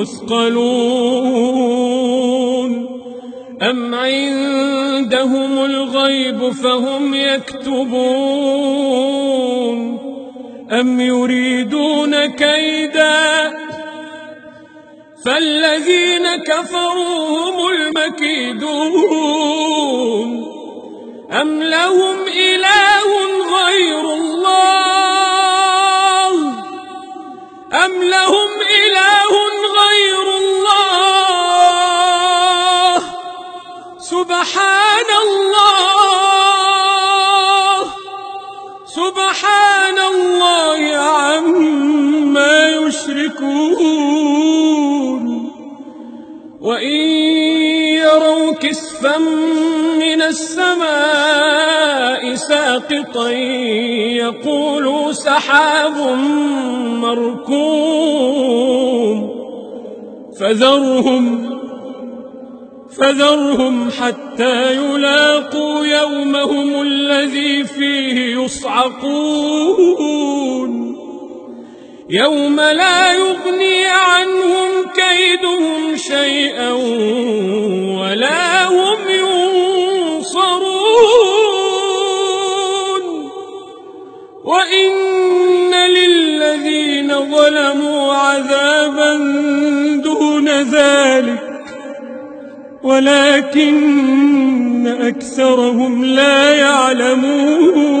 مثقلون أم عندهم الغيب فهم يكتبون. أم يريدون كيدا. فالذين كفروا هم المكيدون. أم لهم إله يشركون وإن يروا كسفا من السماء ساقطا يقولوا سحاب مركوم. فذرهم فذرهم حتى يلاقوا يومهم الذي فيه يصعقون. يوم لا يغني عنهم كيدهم شيئا ولا هم ينصرون. وإن للذين ظلموا عذابا دون ذلك ولكن أكثرهم لا يعلمون.